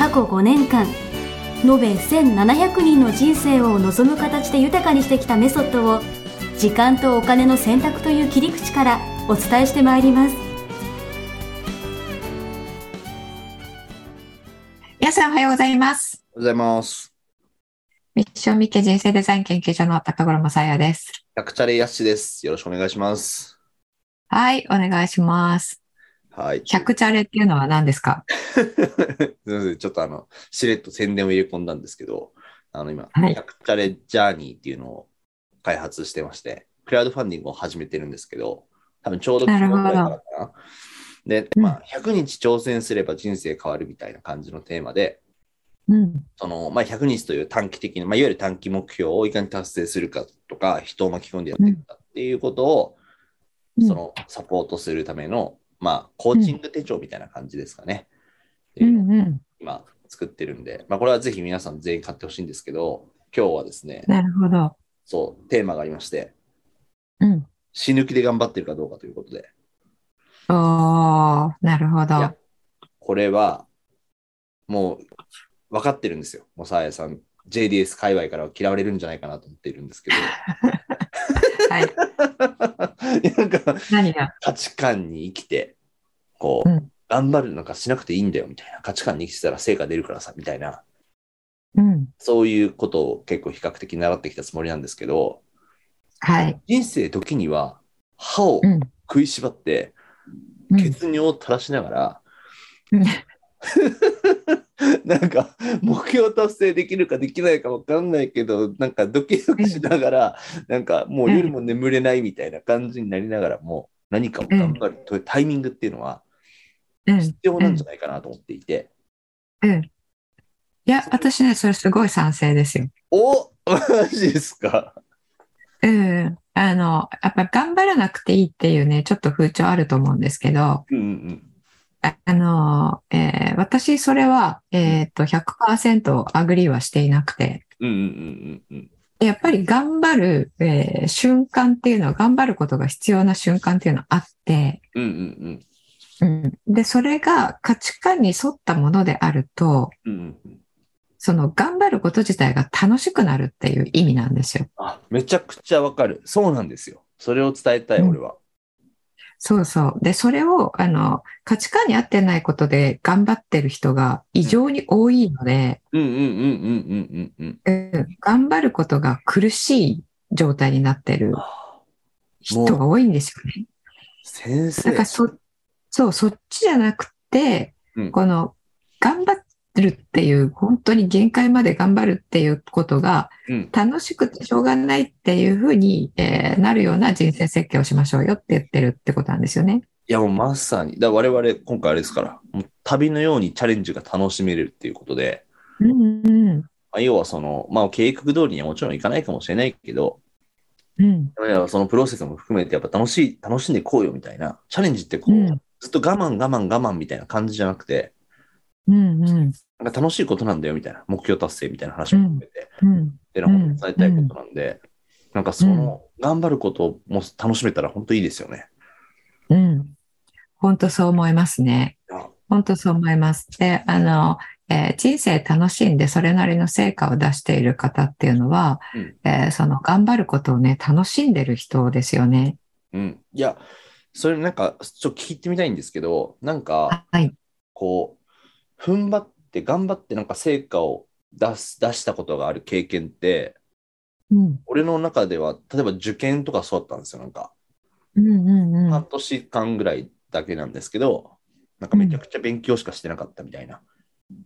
過去5年間延べ1700人の人生を望む形で豊かにしてきたメソッドを時間とお金の選択という切り口からお伝えしてまいります皆さんおはようございます。おはようございます。ミッションミッケ人生デザイン研究所の高頃もさやです。百チャレヤッシです。よろしくお願いします。はい、お願いします。はい。100チャレっていうのは何ですか？すみません。ちょっとあの、しれっと宣伝を入れ込んだんですけど、あの今、はい百チャレジャーニーっていうのを開発してまして、クラウドファンディングを始めてるんですけど、多分ちょうど昨日ぐらいからかな。で、うんまあ、100日挑戦すれば人生変わるみたいな感じのテーマで、うん。その、まあ、100日という短期的な、まあ、いわゆる短期目標をいかに達成するかとか、人を巻き込んでやっていくかっていうことを、うんそのサポートするための、まあ、コーチング手帳みたいな感じですかね。うんうん。今作ってるんで、まあ、これはぜひ皆さん全員買ってほしいんですけど、今日はですね、なるほど。そう、テーマがありまして、うん。死ぬ気で頑張ってるかどうかということで、おー、なるほど。これはもう分かってるんですよ。もうサーヤさん、JDS 界隈からは嫌われるんじゃないかなと思っているんですけど、はい。なんか何が？価値観に生きて、こう、うん頑張るなんかしなくていいんだよみたいな、価値観に生きてたら成果出るからさ、みたいな、うん。そういうことを結構比較的習ってきたつもりなんですけど、はい。人生時には歯をうん。食いしばって、うん血尿を垂らしながら、うん なんか目標達成できるかできないか分かんないけど、なんかドキドキしながら、なんかもう夜も眠れないみたいな感じになりながらも、何かを頑張るというタイミングっていうのはうん。必要なんじゃないかなと思っていて、うん。いや、私ね、それすごい賛成ですよ。おマジですか？うん。あの、やっぱ頑張らなくていいっていうね、ちょっと風潮あると思うんですけど、うんうんああの、えー私、それは、えっと、100% agree はしていなくて、うんうんうんうんうんやっぱり頑張る、えー瞬間っていうのは、頑張ることが必要な瞬間っていうのはあって、うんうんうん、で、それが価値観に沿ったものであると、うんうんうんその頑張ること自体が楽しくなるっていう意味なんですよ。あめちゃくちゃわかる。そうなんですよ。それを伝えたい、うん俺は。そうそう。で、それを、あの、価値観に合ってないことで頑張ってる人が異常に多いので、うんうんうんうんうんうんうん頑張ることが苦しい状態になってるうん。人が多いんですよね。先生だから。そ、そう、そっちじゃなくて、うんこの、頑張るっていう、本当に限界まで頑張るっていうことがうん楽しくてしょうがないっていうふうに、えーなるような人生設計をしましょうよって言ってるってことなんですよね。いやもうまさに。だ我々今回あれですから、もう旅のようにチャレンジが楽しめるっていうことで、うんうんまあ、要はその、まあ計画通りにはもちろんいかないかもしれないけど、うん。いやそのプロセスも含めてやっぱ楽しい、楽しんでいこうよみたいな。チャレンジってこう、うんずっと我慢我慢我慢みたいな感じじゃなくて、うんうんなんか楽しいことなんだよみたいな。目標達成みたいな話も含めて、うんっていうのを伝えたいことなんで、なんかその、頑張ることも楽しめたら本当いいですよね。うん。本当そう思いますね。本当そう思います。で、あの、えー人生楽しんでそれなりの成果を出している方っていうのは、うんえーその頑張ることをね、楽しんでる人ですよね。うん。いや、それなんか、ちょっと聞いてみたいんですけど、なんか、はい。こう、踏ん張って、頑張って、なんか成果を出す、出したことがある経験って、うん。俺の中では、例えば受験とかそうだったんですよ、なんか。うんうんうん。半年間ぐらいだけなんですけど、なんかめちゃくちゃ勉強しかしてなかったみたいな。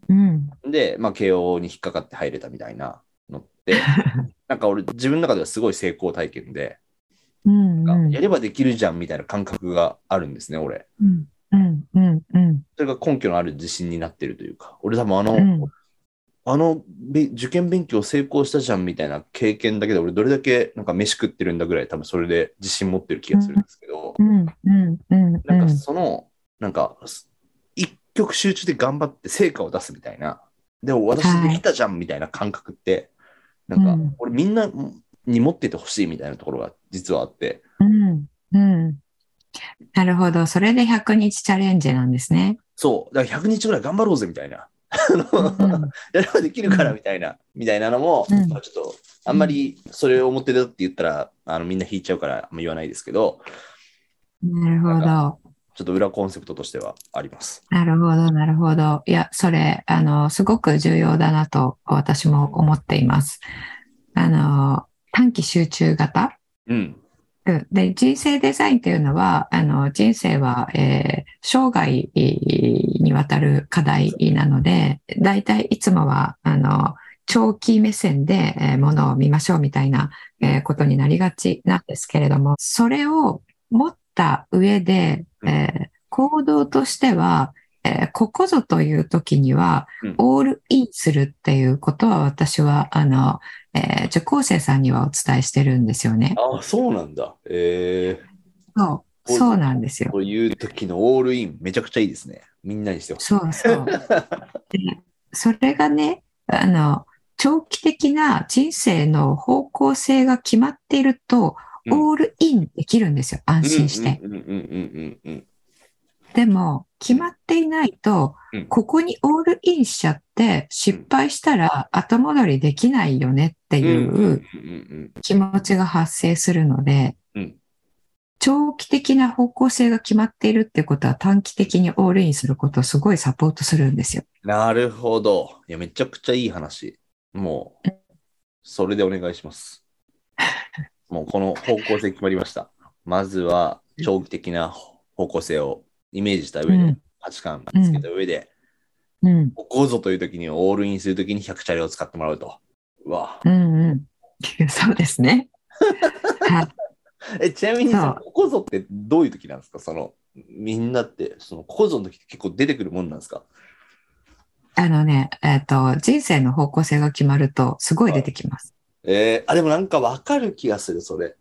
うん。で、まあ、慶応に引っかかって入れたみたいなのって、なんか俺、自分の中ではすごい成功体験で、うんうんやればできるじゃんみたいな感覚があるんですね、俺。うんうん、うん、うん。それが根拠のある自信になってるというか、俺多分あの、うんあのべ受験勉強成功したじゃんみたいな経験だけで、俺どれだけなんか飯食ってるんだぐらい多分それで自信持ってる気がするんですけど、なんかうん。その、なんか、一曲集中で頑張って成果を出すみたいな、でも私できたじゃんみたいな感覚って、なんかうん、俺みんなに持っててほしいみたいなところが実はあって、うん、うん。なるほど。それで100日チャレンジなんですね。そう、だから100日ぐらい頑張ろうぜみたいな。やればできるからみたいな、みたいなのも、うんまあちょっと、あんまりそれを表だって言ったら、あのみんな引いちゃうからあんま言わないですけど、なるほど。ちょっと裏コンセプトとしてはあります。なるほど、なるほど。いや、それ、あの、すごく重要だなと私も思っています。あの、短期集中型。うん。うん。で、人生デザインというのは、あの、人生は、えー生涯にわたる課題なので、大体いつもは、あの、長期目線で、えーものを見ましょうみたいな、えーことになりがちなんですけれども、それを持った上で、えー行動としては、えーここぞという時にはうん、オールインするっていうことは私は、あの、えー受講生さんにはお伝えしてるんですよね。ああ、そうなんだ。えー、そう、そうなんですよ。という時のオールイン、めちゃくちゃいいですね。みんなにしてほしい。そうそう。でそれがね、あの、長期的な人生の方向性が決まっていると、うんオールインできるんですよ。安心して。でも、決まっていないとうん、ここにオールインしちゃって、失敗したら後戻りできないよねっていううん気持ちが発生するのでうん、長期的な方向性が決まっているってことは短期的にオールインすることをすごいサポートするんですよ。なるほど。いや、めちゃくちゃいい話。もう、それでお願いします。もうこの方向性決まりました。まずは長期的な方向性をイメージした上で、うん価値観つけた上で、うん。ここぞという時にオールインする時に100チャレを使ってもらうと。うわ。うんうん。そうですね。はい。え、ちなみにここぞってどういう時なんですか？その、みんなって、そのここぞの時って結構出てくるもんなんですか？あのね、えっ、と、人生の方向性が決まると、すごい出てきます。えー、あ、でもなんかわかる気がする、それ。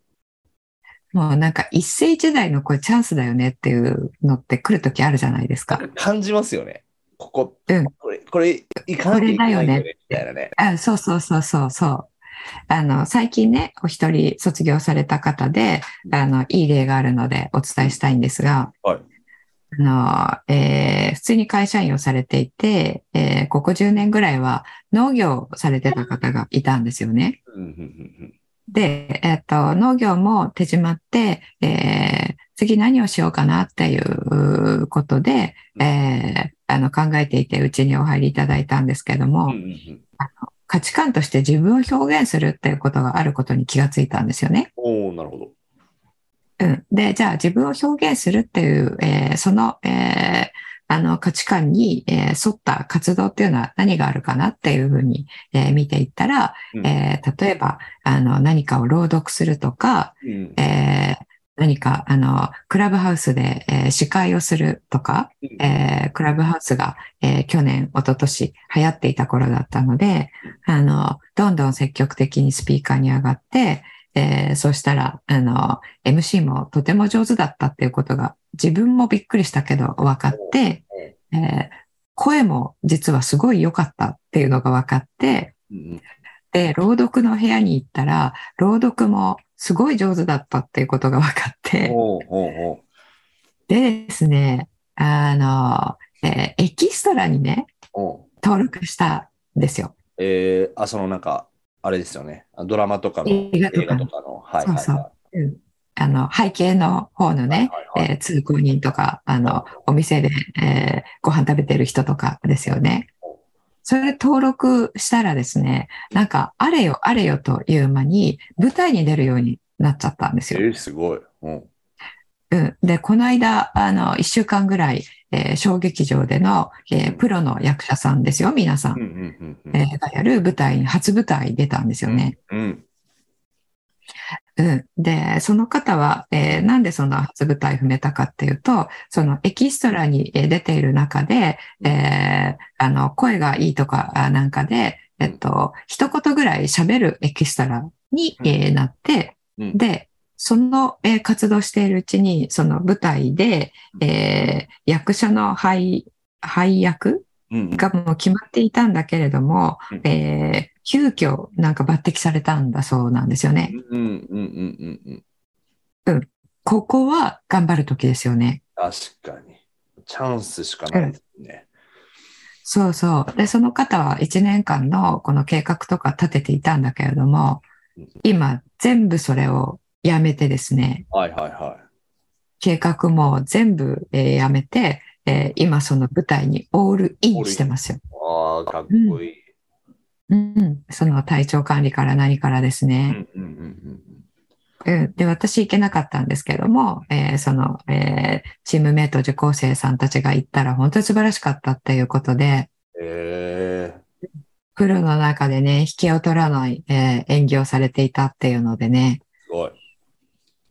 もうなんか一世一代のこれチャンスだよねっていうのって来るときあるじゃないですか。感じますよね。ここ、うんこれ、これ、行かなきゃいけないよね、これだよねみたいなね。あそうそうそうそうそう。あの、最近ね、お一人卒業された方で、あの、いい例があるのでお伝えしたいんですが、はい。あの、えー普通に会社員をされていて、えーここ10年ぐらいは農業をされてた方がいたんですよね。うんうんうんで、えっと、農業も手締まって、えー次何をしようかなっていうことで、えーあの考えていて、うちにお入りいただいたんですけども、うんうんうん価値観として自分を表現するっていうことがあることに気がついたんですよね。おおなるほど。うん。で、じゃあ自分を表現するっていう、えーその、えーあの価値観に、えー沿った活動っていうのは何があるかなっていうふうに、えー見ていったら、うん。えー例えば、あの、何かを朗読するとか、うん。えー何か、あの、クラブハウスで、えー司会をするとか、えークラブハウスが、えー去年、一昨年流行っていた頃だったので、あの、どんどん積極的にスピーカーに上がって、えーそうしたら、あの、MC もとても上手だったっていうことが自分もびっくりしたけど分かって、えー声も実はすごい良かったっていうのが分かって、うんで、朗読の部屋に行ったら、朗読もすごい上手だったっていうことが分かって、でですね、あの、えーエキストラにね、登録したんですよ。えー、あ、そのなんか、あれですよね。ドラマとかの、映画とかの。はいはいはい。そうそううんあの、背景の方のね、はいはいはいえー通行人とか、あの、お店で、えーご飯食べてる人とかですよね。それで登録したらですね、なんか、あれよあれよという間に舞台に出るようになっちゃったんですよ。えー、すごい。うん。うん。で、この間、あの、一週間ぐらい、えー小劇場での、えープロの役者さんですよ、皆さん。うんうんうんうんえーがやる舞台に初舞台に出たんですよね。うん。うん。で、その方は、えーなんでその初舞台踏めたかっていうと、そのエキストラにえー出ている中で、えーあの、声がいいとかあなんかで、えっと、一言ぐらい喋るエキストラに、うんえーなって、うんで、その、えー活動しているうちに、その舞台で、えー役者の配、配役うん。がもう決まっていたんだけれども、うんえー急遽なんか抜擢されたんだそうなんですよね。うんうんうんうんうん。ここは頑張る時ですよね。確かに。チャンスしかないですね。そうそう。で、その方は1年間のこの計画とか立てていたんだけれどもうん、今全部それをやめてですね、はいはいは計画も全部、えーやめて、えー今その舞台にオールインしてますよ。い。ああ、かっこいい。うん、その体調管理から何からですうね。んうんうんうん、で、私行けなかったんですけども、えーその、えーチームメイト受講生さんたちが行ったら本当に素晴らしかったっていうことで、うん。えプロの中でね、引けを取らない、えー演技をされていたっていうのでね。ー、すごい。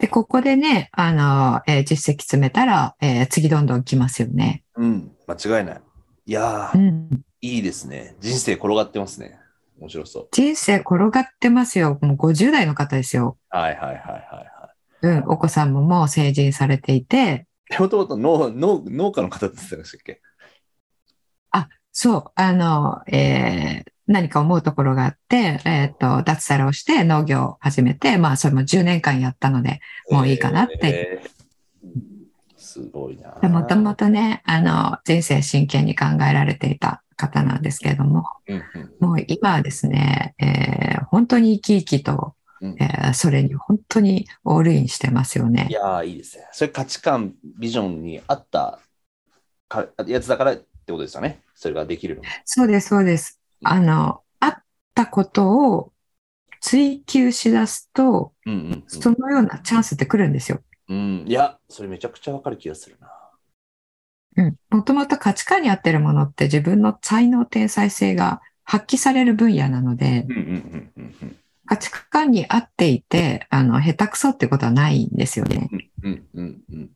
で、ここでね、あの、えー実績積めたら、えー次どんどん来ますよね。うん、間違いない。いやー、うん。いいですね。人生転がってますね。面白そう。人生転がってますよ。もう50代の方ですよ。はいはいはいはいはうん。お子さんももう成人されていて、い。もともと農家の方って言ってましたっけ？そう、あの、えー何か思うところがあって、えっ、と、脱サラをして農業を始めて、まあ、それも10年間やったので、もういいかなってえーすごいな。もともとね、あの、人生真剣に考えられていた方なんですけれども、うんうんもう今はですね、えー本当に生き生きと、うんえーそれに本当にオールインしてますよねい。やーいいですね。それ価値観、ビジョンに合ったかやつだからってことですよね。それができる。そうです、そうです。あの、あったことを追求しだすと、うんうんそのようなチャンスって来るんですよ。うん。うん、いや、それめちゃくちゃわかる気がするな。うん。もともと価値観に合ってるものって自分の才能、天才性が発揮される分野なので、うんうんうんうんうん価値観に合っていて、あの、下手くそってことはないんですよね。うんうんうん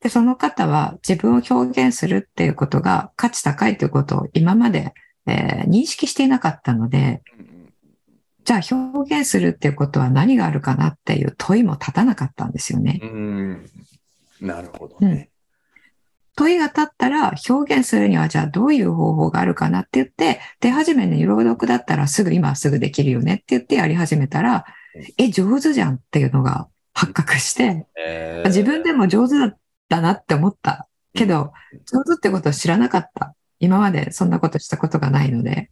で、その方は自分を表現するっていうことが価値高いということを今まで、えー認識していなかったので、うんじゃあ表現するっていうことは何があるかなっていう問いも立たなかったんですよね。うんうん。なるほどね。問いが立ったら表現するにはじゃあどういう方法があるかなって言って、手始めに朗読だったらすぐ今すぐできるよねって言ってやり始めたらうん、え、上手じゃんっていうのが発覚して、えー自分でも上手だったなって思ったけど、上手ってことを知らなかった。今までそんなことしたことがないので。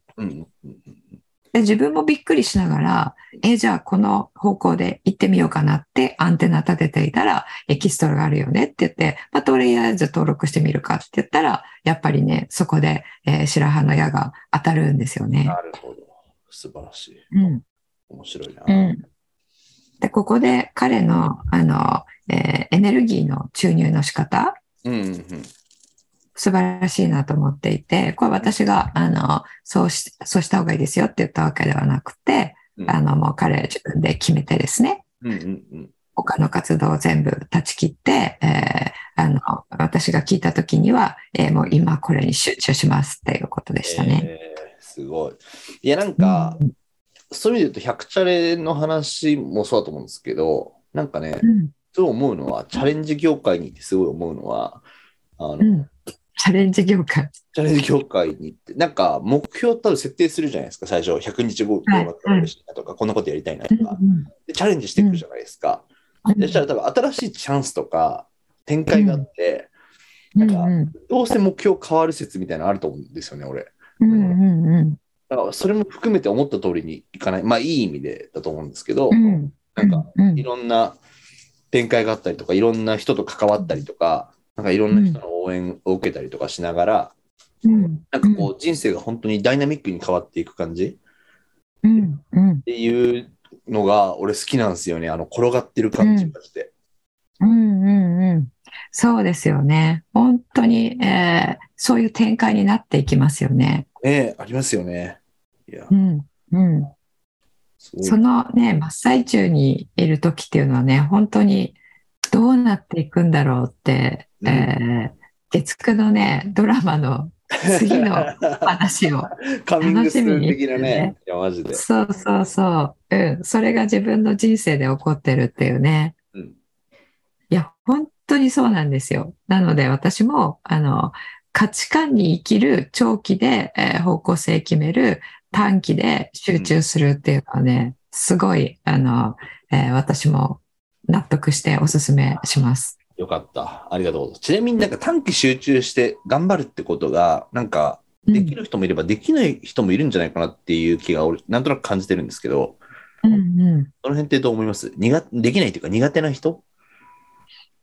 で自分もびっくりしながら、え、じゃあこの方向で行ってみようかなってアンテナ立てていたら、エキストラがあるよねって言って、まあ、とりあえず登録してみるかって言ったら、やっぱりね、そこで、えー白羽の矢が当たるんですよね。なるほど。素晴らしい。うん。面白いな。うん。で、ここで彼の、あの、えーエネルギーの注入の仕方、うんうんうん。素晴らしいなと思っていて、これ私が、あの、そうし、そうした方がいいですよって言ったわけではなくて、うんあの、もう彼自分で決めてですね、うんうんうん。他の活動を全部断ち切って、えーあの、私が聞いた時には、えーもう今これに集中しますっていうことでしたね。えーすごい。いや、なんか、うんそういう意味で言うと、100チャレの話もそうだと思うんですけど、なんかね、うんそう思うのは、チャレンジ業界にいてすごい思うのは、あの、うん。チャレンジ業界。チャレンジ業界に行って、なんか目標多分設定するじゃないですか、最初、100日後どうなったら嬉しいなとか、こんなことやりたいなとか、でチャレンジしていくじゃないですか。でそしたら多分新しいチャンスとか展開があって、うん。なんかうんどうせ目標変わる説みたいなのあると思うんですよね、俺。うんうんうん。だからそれも含めて思った通りにいかない。まあいい意味でだと思うんですけど、うん。なんかうん。いろんな展開があったりとか、いろんな人と関わったりとか、なんかいろんな人の応援を受けたりとかしながら、うん。なんかこう人生が本当にダイナミックに変わっていく感じ？うん。うん。っていうのが俺好きなんですよね。あの転がってる感じがして。うん。うん。うん。そうですよね。本当に、えーそういう展開になっていきますよね。ねえありますよね。いや。う、ん。うん。そのね、真っ最中にいる時っていうのはね、本当にどうなっていくんだろうって、うんえー月9のね、ドラマの次の話を、楽しみにねね。そうそうそう、うん、それが自分の人生で起こってるっていうね。うんいや、本当にそうなんですよ。なので私も、あの、価値観に生きる長期で、えー方向性決める短期で集中するっていうのはね、すごい、あの、えー私も納得してお勧めします。よかった。ありがとうございます。ちなみになんか短期集中して頑張るってことが、なんか、できる人もいればできない人もいるんじゃないかなっていう気が俺、なんとなく感じてるんですけど、うんうんその辺ってどう思います？苦できないというか苦手な人？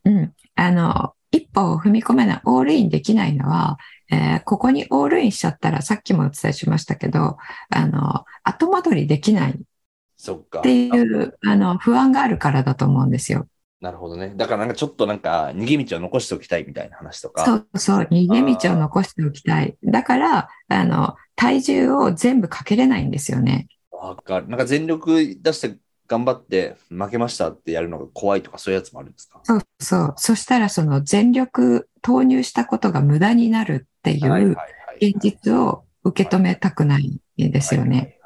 うん。あの、一歩を踏み込めない、オールインできないのは、えーここにオールインしちゃったら、さっきもお伝えしましたけど、あの、後戻りできないっそっか。ていう、あの、不安があるからだと思うんですよ。なるほどね。だからなんかちょっとなんか逃げ道を残しておきたいみたいな話とか。そうそう、逃げ道を残しておきたい。だから、あの、体重を全部かけれないんですよね。わかる。なんか全力出して頑張って負けましたってやるのが怖いとかそういうやつもあるんですか？そうそう。そしたら、その全力投入したことが無駄になるっていうはい。現実を受け止めたくないんですよね。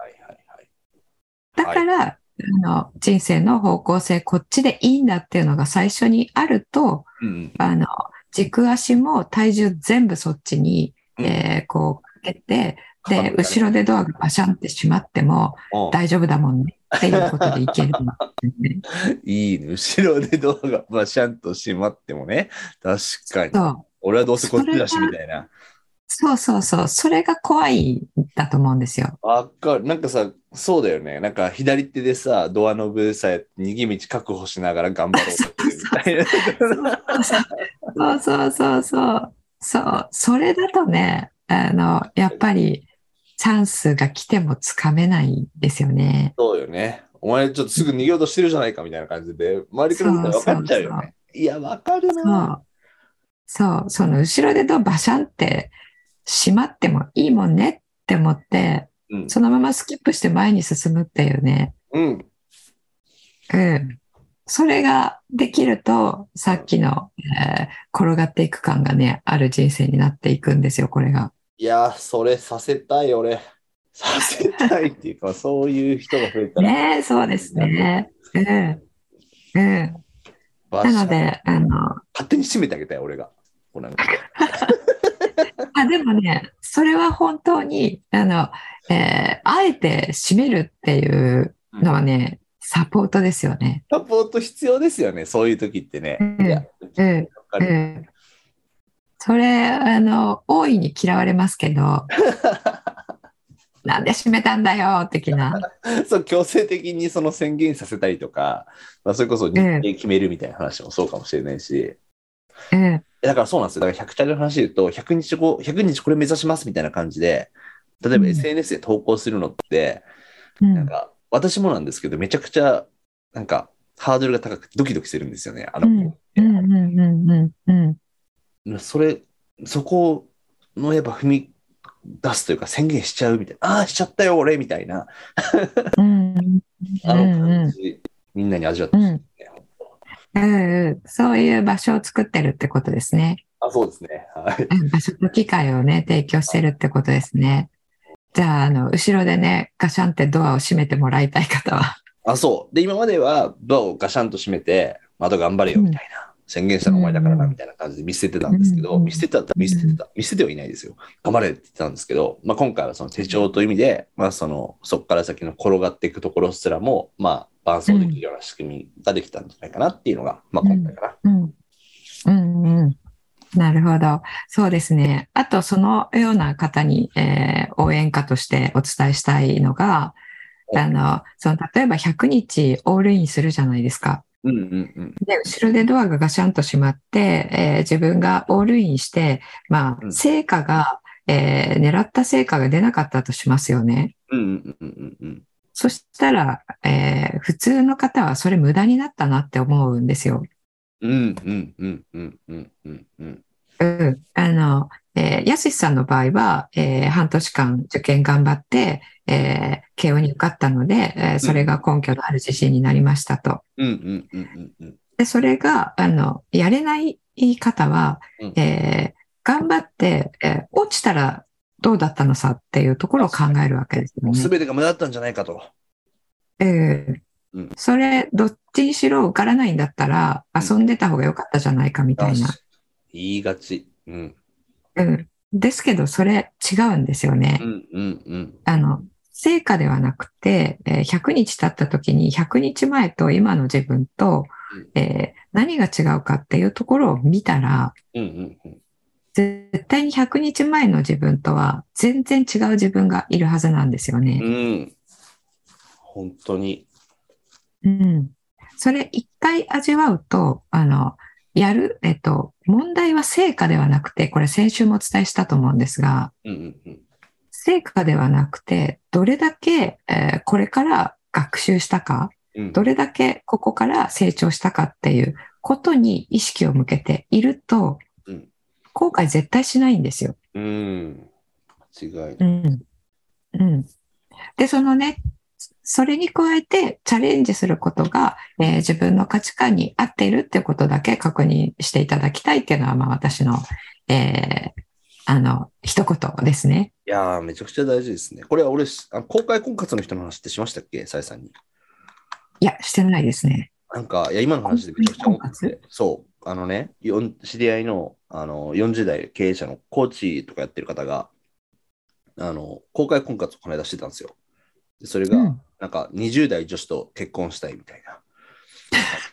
はいはいはいはい。だから、あの、人生の方向性、こっちでいいんだっていうのが最初にあると、うんあの、軸足も体重全部そっちに、うんえーこうかけて、で、後ろでドアがバシャンって閉まってもうん大丈夫だもんねっていうことでいけるね。いいね。後ろでドアがバシャンと閉まってもね。確かに。俺はどうせこっちだしみたいな。そうそうそう。それが怖いんだと思うんですよ。わかる。なんかさ、そうだよね。なんか左手でさ、ドアノブさえ逃げ道確保しながら頑張ろうとするみたいな。そうそうそうそう。そう。それだとね、あの、やっぱりチャンスが来てもつかめないんですよね。そうよね。お前ちょっとすぐ逃げようとしてるじゃないかみたいな感じで、周りから見たら分かっちゃうよね。いや、分かるそな。う。そう。その後ろでドアバシャンって閉まってもいいもんねって思って、うん。そのままスキップして前に進むっていうね。うん。うん。それができると、さっきの、えー転がっていく感がね、ある人生になっていくんですよ、これが。いや、それさせたい、俺。させたいっていうか、そういう人が増えたら。ねえ、そうですね。うん。うん。なので、あの、勝手に閉めてあげたい、俺が。こうなんか あ、でもね、それは本当に、あの、えーあえて締めるっていうのはね、サポートですよね。サポート必要ですよね、そういう時ってね。うん。それ、あの、大いに嫌われますけど、なんで締めたんだよ、的な。そう、強制的にその宣言させたりとか、まあ、それこそ日程決めるみたいな話もそうかもしれないし、うん。だからそうなんですよ。だから100チャレの話で言うと、100日後、100日これ目指しますみたいな感じで、例えばうん SNS で投稿するのって、うん。なんか、私もなんですけど、めちゃくちゃ、なんか、ハードルが高くてドキドキするんですよね。あの、うん。うん。うん。うん。うん。それ、そこのやっぱ踏み出すというか宣言しちゃうみたいな、ああ、しちゃったよ、俺みたいな、うん。あの感じ、みんなに味わってほしいね。うんうん。そういう場所を作ってるってことですね。あ、そうですね。はい。うん場所と機会をね、提供してるってことですね。じゃあ、あの、後ろでね、ガシャンってドアを閉めてもらいたい方は。あ、そう。で、今まではドアをガシャンと閉めて、あと頑張れよ、みたいな。宣言したのお前だからな、うんみたいな感じで見捨ててたんですけど、うん見捨ててた、見捨ててた、見捨ててはいないですよ。頑張れって言ってたんですけど、まあ今回はその手帳という意味で、まあその、そこから先の転がっていくところすらも、まあ伴走できるような仕組みができたんじゃないかなっていうのが、まあ今回かな。うん。うんうん。なるほど。そうですね。あと、そのような方に、えー応援歌としてお伝えしたいのが、あの、その、例えば100日オールインするじゃないですか。うんうんうん。で、後ろでドアがガシャンと閉まって、えー自分がオールインして、まあ、うん成果が、えー狙った成果が出なかったとしますよね。うんうんうんうんうん。そしたら、えー普通の方はそれ無駄になったなって思うんですよ。うんうんうんうんうんうんうん。うん。あの、えー、やすしさんの場合は、えー、半年間受験頑張って、えー、慶応に受かったので、えーそれが根拠のある自信になりましたと。うんうんうんうんうん。で、それが、あの、やれない方は、うんえー頑張って、えー落ちたらどうだったのさっていうところを考えるわけですよね。すべてが無駄だったんじゃないかと。ええうんそれ、どっちにしろ受からないんだったら、遊んでた方が良かったじゃないかみたいな。言いがち。うん。うん。ですけど、それ違うんですよねう。んうんうん。あの、成果ではなくて、えー100日経った時に100日前と今の自分と、えー何が違うかっていうところを見たら、うんうんうん。絶対に100日前の自分とは全然違う自分がいるはずなんですよね。うん。本当に。うん。それ一回味わうと、あの、やる、えっと、問題は成果ではなくて、これ先週もお伝えしたと思うんですが、うんうんうん。成果ではなくて、どれだけ、えーこれから学習したか、うんどれだけここから成長したかっていうことに意識を向けているとうん、後悔絶対しないんですよ。うん。違いない。うん。うん。で、そのね、それに加えてチャレンジすることが、えー自分の価値観に合っているっていうことだけ確認していただきたいっていうのは、まあ私の、えーあの、一言ですね。いやー、めちゃくちゃ大事ですね。これは俺、あ公開婚活の人の話ってしましたっけ？さえさんに。いや、してないですね。なんか、いや、今の話でめちゃくちゃ思って婚て、そう、あのね、知り合いのあの40代経営者のコーチとかやってる方が、あの、公開婚活をこの間してたんですよ。でそれが、うんなんか20代女子と結婚したいみたい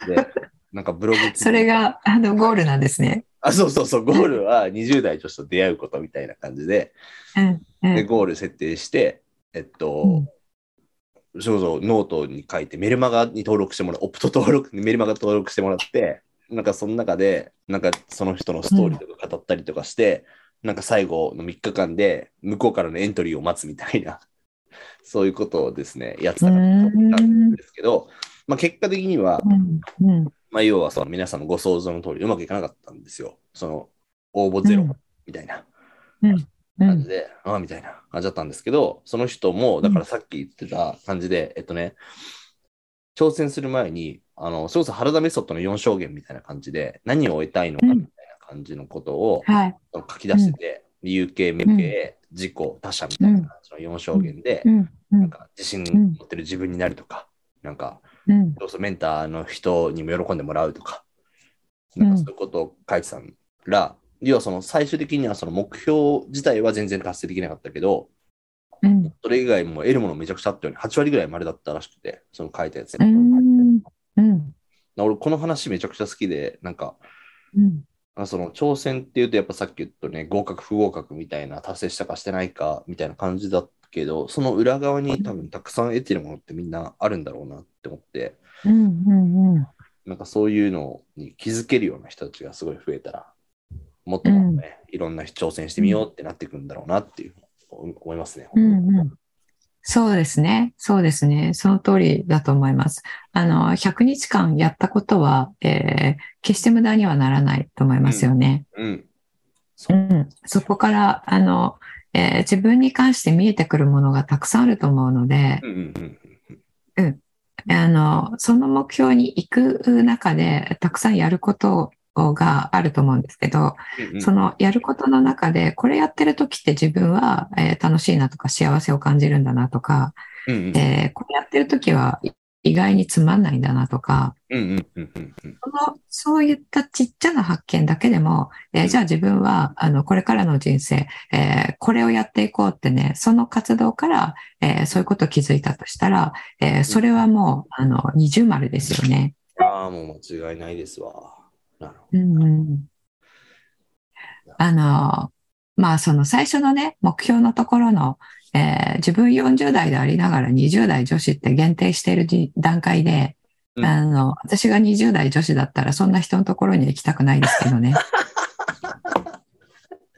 な。で、なんかブログそれが、あの、ゴールなんですね。あ、そうそうそう、ゴールは20代女子と出会うことみたいな感じで、うん。うで、ん。ゴール設定して、えっと、そうそう、ノートに書いて、メルマガに登録してもらう、オプト登録、メルマガ登録してもらって、なんかその中で、なんかその人のストーリーとか語ったりとかして、なんか最後の3日間で向こうからのエントリーを待つみたいな、そういうことをですね、やってたんですけど、まあ結果的には、うん。うん。まあ要はその皆さんのご想像の通りうまくいかなかったんですよ。その応募ゼロみたいな。感じで、ああ、みたいな感じだったんですけど、その人も、だからさっき言ってた感じで、えっとね、挑戦する前に、あの、それこそ原田メソッドの4証言みたいな感じで、何を得たいのかみたいな感じのことをはい。書き出してて、有形、無形、自己、他者みたいな感じの4証言でう、ん。うん。なんか自信持ってる自分になるとか、なんか、うん。そうそうメンターの人にも喜んでもらうとか、うんなんかそういうことを書いてたら、要はその最終的にはその目標自体は全然達成できなかったけど、うん。それ以外も得るものめちゃくちゃあったよね。8割ぐらい丸だったらしくて、その書いたやつうね。ん。うん。俺、この話めちゃくちゃ好きで、なんか、うん。あその挑戦っていうと、やっぱさっき言ったね、合格、不合格みたいな、達成したかしてないかみたいな感じだけど、その裏側に多分たくさん得てるものってみんなあるんだろうなって思って、うん。うん。うん。なんかそういうのに気づけるような人たちがすごい増えたら、もっともっとね、いろんな挑戦してみようってなっていくんだろうなっていう思いますね。うんうんそうですね。そうですね。その通りだと思います。あの、100日間やったことは、えー決して無駄にはならないと思いますよね。うん。うん。そこから、あの、えー自分に関して見えてくるものがたくさんあると思うのでう、んうんうんあの、その目標に行く中で、たくさんやることがあると思うんですけど、うんうん。そのやることの中で、これやってる時って自分は、えー楽しいなとか幸せを感じるんだなとか、うんうん。えーこれやってる時は意外につまんないんだなとか、そういったちっちゃな発見だけでも、えーじゃあ自分はあのこれからの人生、えーこれをやっていこうってね、その活動から、えーそういうことを気づいたとしたら、えーそれはもうあの二重丸ですよね。ああ、もう間違いないですわ。なるほうんうんあの、まあその最初のね、目標のところの、えー自分40代でありながら20代女子って限定しているじ段階で、うんあの、私が20代女子だったらそんな人のところには行きたくないですけどね。ど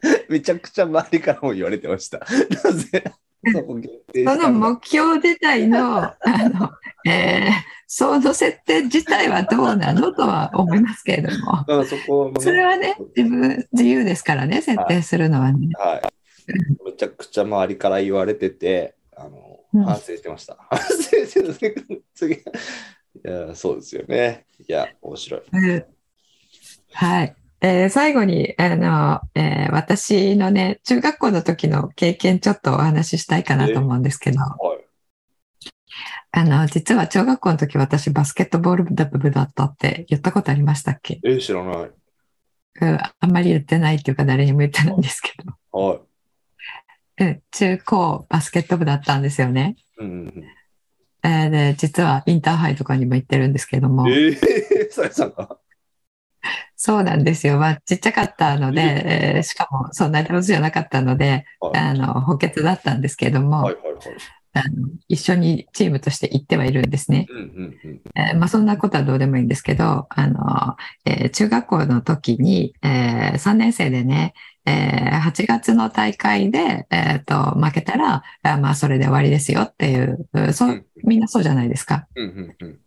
めちゃくちゃ周りからも言われてました。なぜ？そこ限定しその目標自体の、あの、えーその設定自体はどうなのとは思いますけれども。まあそこもねそれはね、自分、自由ですからね、設定するのはね。はい。めちゃくちゃ周りから言われてて、あの、うん反省してました。反省してる次。いや、そうですよね。いや、面白い。うんはい。えー最後に、あの、えー私のね、中学校の時の経験ちょっとお話ししたいかなと思うんですけど、はい。あの、実は小学校の時私バスケットボール部だったって言ったことありましたっけ？え、知らない。うん、あんまり言ってないっていうか誰にも言ってないんですけど、はい。うん、中高バスケット部だったんですよね。うんうんえーで、実はインターハイとかにも行ってるんですけどもうん、、えー、さやさんが？そうなんですよ。まあ、ちっちゃかったので、えーしかもそんなに上手じゃなかったので、はいあの、補欠だったんですけども、はいはいはい。あの一緒にチームとして行ってはいるんですね。うんうんうん。えーまあ、そんなことはどうでもいいんですけど、あの、えー中学校の時に、え3年生でね、えー8月の大会で、えーと、負けたら、あまあ、それで終わりですよっていう、うそううんみんなそうじゃないですか。うんうんうん。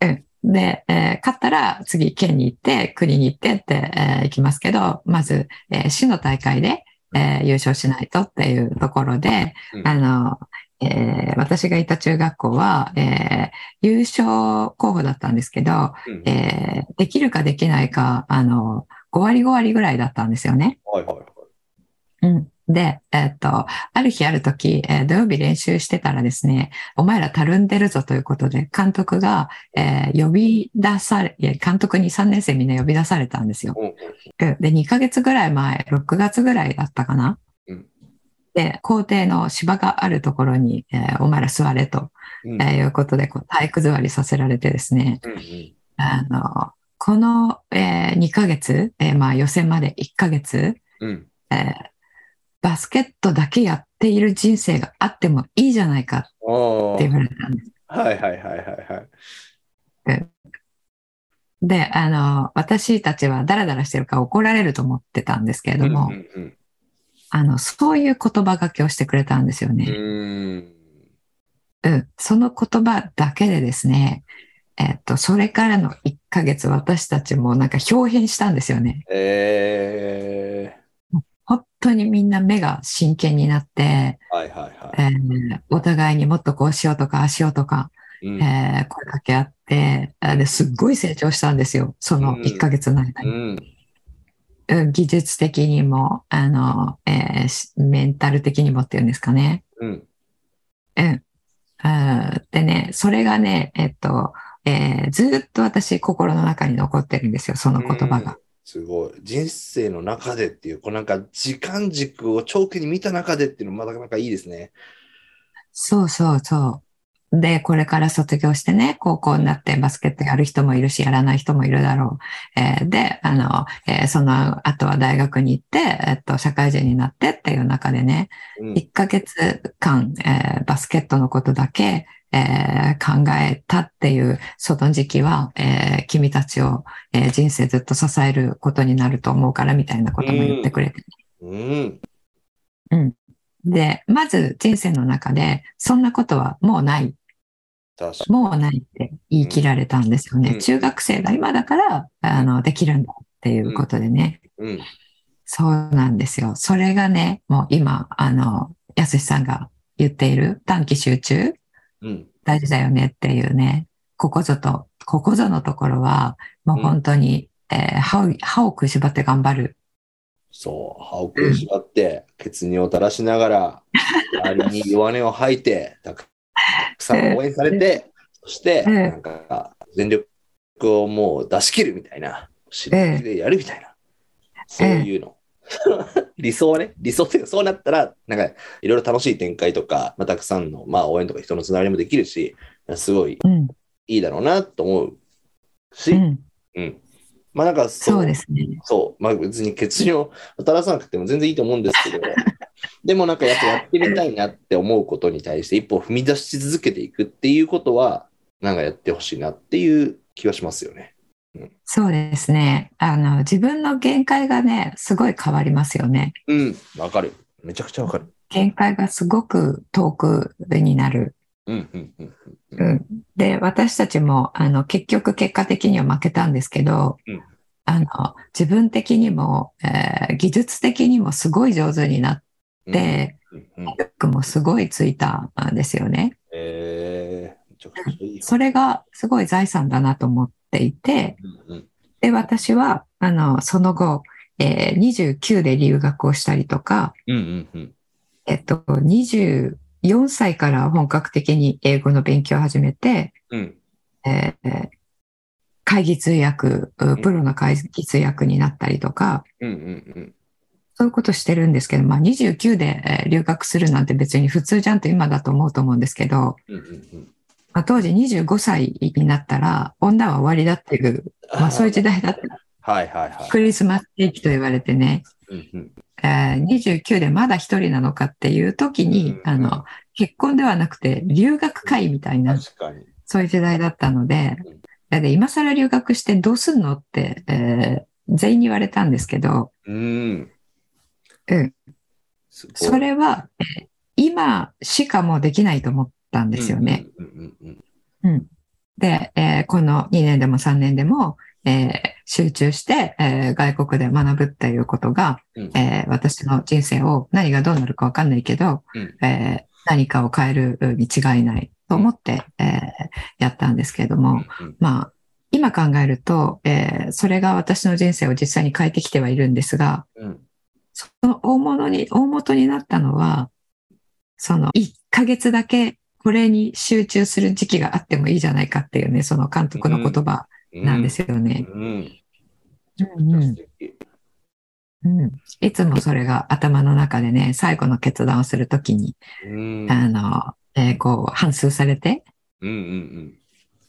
うんで、えー勝ったら次県に行って、国に行ってって、えー行きますけど、まず、えー市の大会で、えー優勝しないとっていうところで、うんあの、えー私がいた中学校は、えー優勝候補だったんですけど、うんえーできるかできないか、あの、5割5割ぐらいだったんですよね。はいはいはい。うん。で、えっと、ある日ある時、えー土曜日練習してたらですね、お前らたるんでるぞということで、監督が、えー呼び出され、監督に3年生みんな呼び出されたんですよ。で、2ヶ月ぐらい前、6月ぐらいだったかな。うん。で、校庭の芝があるところに、えーお前ら座れと、うん。えーいうことで、こう体育座りさせられてですね、うんうん。あの、この、え2ヶ月、えーまあ予選まで1ヶ月、うん。えーバスケットだけやっている人生があってもいいじゃないかって言われたんです。はいはいはいはいはい。で、あの、私たちはダラダラしてるから怒られると思ってたんですけれども、うんうんあの、そういう言葉がけをしてくれたんですよね。うん。うーん。うん、その言葉だけでですね、えっと、それからの1ヶ月私たちもなんか表変したんですよね。え本当にみんな目が真剣になって、ー、はいはいはえーお互いにもっとこうしようとか、ああしようとか、い。うんえー声かけ合って、あですっごい成長したんですよ。その1ヶ月の間に。うん。うん技術的にも、あの、えーしメンタル的にもっていうんですかね。うん。うん。でね、それがね、えっと、えーずっと私心の中に残ってるんですよ、その言葉が。すごい。人生の中でっていう、こうなんか時間軸を長期に見た中でっていうのもまだなんかいいですね。そうそうそう。で、これから卒業してね、高校になってバスケットやる人もいるし、やらない人もいるだろう。えーで、あの、えーその後は大学に行って、えっと、社会人になってっていう中でね、うん。1ヶ月間、えーバスケットのことだけ、えー考えたっていう、その時期は、えー君たちを、えー人生ずっと支えることになると思うからみたいなことも言ってくれて。うん。で、まず人生の中で、そんなことはもうない、もうないって言い切られたんですよね。うん中学生が今だから、あの、できるんだっていうことでね。に。うん。そうなんですよ。それがね、もう今、あの、やすしさんが言っている短期集中、うん。大事だよねっていうね、ここぞと、ここぞのところは、もう本当に、えー歯を、歯を食いしばって頑張る。そう。歯を食いしばって、血尿を垂らしながら、周りに弱音を吐いて、たくさん応援されて、そして、うんなんか、全力をもう出し切るみたいな、死ぬ気でやるみたいな、そういうの。理想はね、理想っていうか、そうなったら、なんか、いろいろ楽しい展開とか、まあ、たくさんの、まあ、応援とか人のつながりもできるし、すごいうん。いいだろうなと思うし、うん。うん。まあなんかそうですね。そう。まあ別に血尿を垂らさなくても全然いいと思うんですけど、でもなんかやっぱやってみたいなって思うことに対して一歩踏み出し続けていくっていうことは、なんかやってほしいなっていう気はしますよね。そうですね。あの、自分の限界がね、すごい変わりますよね。うん。わかる。めちゃくちゃわかる。限界がすごく遠くになる。で、私たちも、あの、結局結果的には負けたんですけど、うんあの、自分的にも、えー技術的にもすごい上手になって。体力もすごいついたんですよね。えー。それがすごい財産だなと思っていて、うん、うん。で、私は、あの、その後、えー29で留学をしたりとか、うん、うん、うん。えっと、24歳から本格的に英語の勉強を始めて、うん、えー会議通訳、うプロの会議通訳になったりとか、うん、うん、そういうことしてるんですけど、まあ29でえー留学するなんて別に普通じゃんと今だと思うと思うんですけど、うん。うん、うん。まあ、当時25歳になったら女は終わりだっていう、まあそういう時代だった。はい、はい、はい。クリスマスケーキと言われてね、うん、うん。えー29でまだ一人なのかっていう時に、うんあの、結婚ではなくて留学会みたいな。そういう時代だったのでうん、で今更留学してどうすんのって、えー全員に言われたんですけど、うん。うん。それは、えー今しかもうできないと思ったんですよね。。うん。で、えーこの2年でも3年でも、えー集中して、えー外国で学ぶっていうことが、うんえー私の人生を何がどうなるかわかんないけど、うんえー何かを変えるに違いないと思って、えーやったんですけれども、うんまあ、今考えると、えーそれが私の人生を実際に変えてきてはいるんですが、うん。その大物に、大元になったのは、その1ヶ月だけこれに集中する時期があってもいいじゃないかっていうね、その監督の言葉うん。なんですよね。うん。うんうんいつもそれが頭の中でね、最後の決断をするときに、うん。あの、えーこう、反芻されて、うん、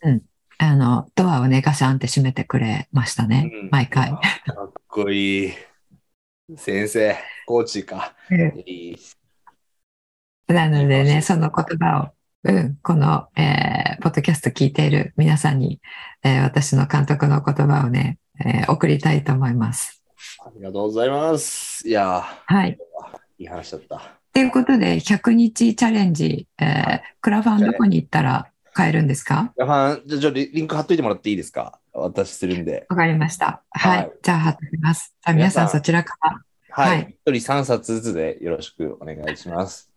うん、あの、ドアをね、ガシャンって閉めてくれましたうん。ね、うん毎回。かっこいい。先生、コーチか。なのでね、その言葉を、うん、この、えーポッドキャスト聞いている皆さんに、えー私の監督の言葉をね、えー送りたいと思います。ありがとうございます。いやはい。ー、いい話だった。ということで、100日チャレンジ、えークラファンどこに行ったら買えるんですか？ヤファン、じゃあ、じゃあリリンク貼っといてもらっていいですか？私するんで。わかりました。はい。はいじゃあ貼っておきます。じゃあ皆さんそちらから。はい。はい一人3冊ずつでよろしくお願いします。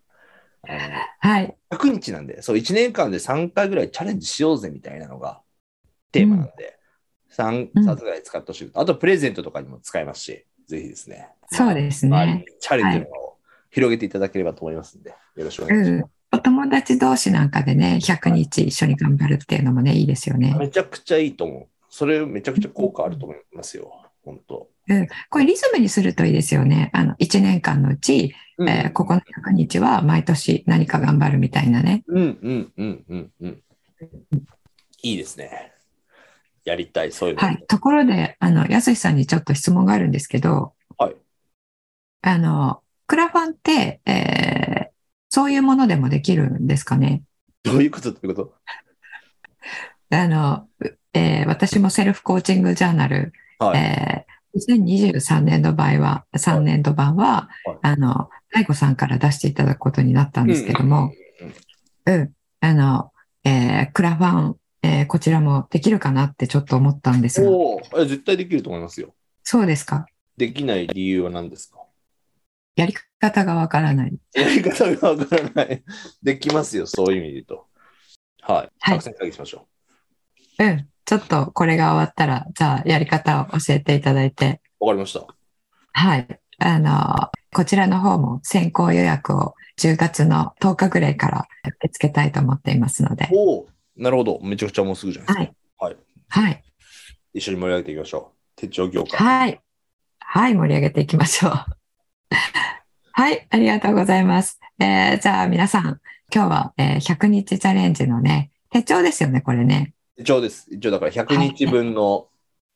はい。100日なんで、そう、1年間で3回ぐらいチャレンジしようぜみたいなのがテーマなんで、3冊ぐらい使ってほしい。あと、プレゼントとかにも使えますし、ぜひですね。そうですね。チャレンジの輪を広げていただければと思いますんで、よろしくお願いします。うん。お友達同士なんかでね、100日一緒に頑張るっていうのもね、いいですよね。めちゃくちゃいいと思う。それめちゃくちゃ効果あると思いますよ。本当。うん。これリズムにするといいですよね。あの、1年間のうち、うんえーここの100日は毎年何か頑張るみたいなね。うんうんうんうんうん。いいですね。やりたい、そういうの。はい。ところで、あの、やすしさんにちょっと質問があるんですけど、はい。ああの、クラファンって、えーそういうものでもできるんですかね？どういうことどういうこと？あの、えー私もセルフコーチングジャーナル、はい。えー2023年度場合は、3年度版は、はいあの、大悟さんから出していただくことになったんですけども、うんうんうん、あの、えークラファン、えーこちらもできるかなってちょっと思ったんですが、お絶対できると思いますよ。そうですかできない理由は何ですか？やり方がわからない。やり方がわからない。できますよ、そういう意味で言うと。はい。はい作戦会議しましょうん、ちょっとこれが終わったら、じゃあやり方を教えていただいて、う。わかりました。はい。あの、こちらの方も先行予約を10月の10日ぐらいから受け付けたいと思っていますので、おおなるほど。めちゃくちゃもうすぐじゃないですか。はい。はい。はい。一緒に盛り上げていきましょう。手帳業界。はい。はい、盛り上げていきましょう。はい、ありがとうございます。えーじゃあ皆さん、今日は、えー100日チャレンジのね、手帳ですよね、これね。手帳です。一応だから100日分の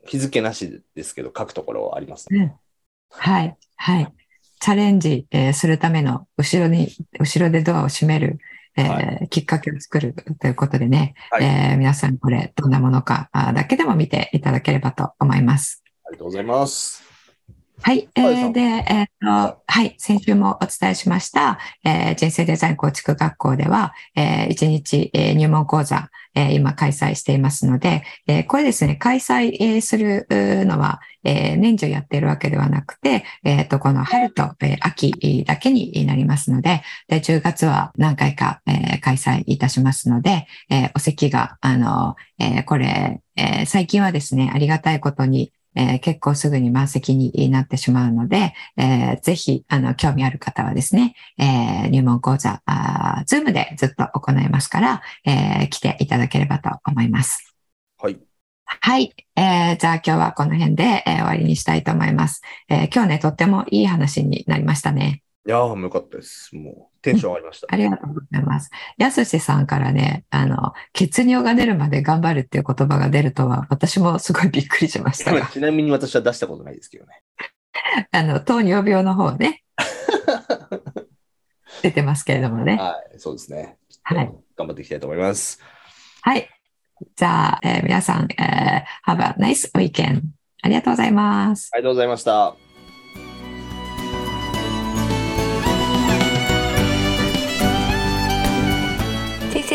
日付なしですけど、書くところはあります、ね。うん。はい、はい。チャレンジ、えーするための後ろに、後ろでドアを閉める、えーはきっかけを作るということでね、はいえー皆さんこれどんなものかあだけでも見ていただければと思います。ありがとうございます。はい。えはいー、で、えっ、と、はい。先週もお伝えしました、えー人生デザイン構築学校では、えー、1日、えー入門講座、えー今開催していますので、えーこれですね、開催えーするのは、えー年中やっているわけではなくて、えっ、と、この春と、えー秋だけになりますので、で、10月は何回か、えー開催いたしますので、えーお席が、あの、えーこれ、えー最近はですね、ありがたいことに、えー結構すぐに満席になってしまうので、えーぜひ、あの、興味ある方はですね、えー入門講座、ズームでずっと行いますから、えー来ていただければと思います。はい。はい。えーじゃあ今日はこの辺で、えー終わりにしたいと思います。えー今日ね、とってもいい話になりましたね。いやー、よかったです。もう、テンション上がりました。ありがとうございます。やすしさんからね、あの、血尿が出るまで頑張るっていう言葉が出るとは、私もすごいびっくりしましたが、ちなみに私は出したことないですけどね。あの、糖尿病の方ね、出てますけれどもね。はい、そうですね。はい。頑張っていきたいと思います。はい。じゃあ、えー皆さん、えー have a nice weekend. ありがとうございます。ありがとうございました。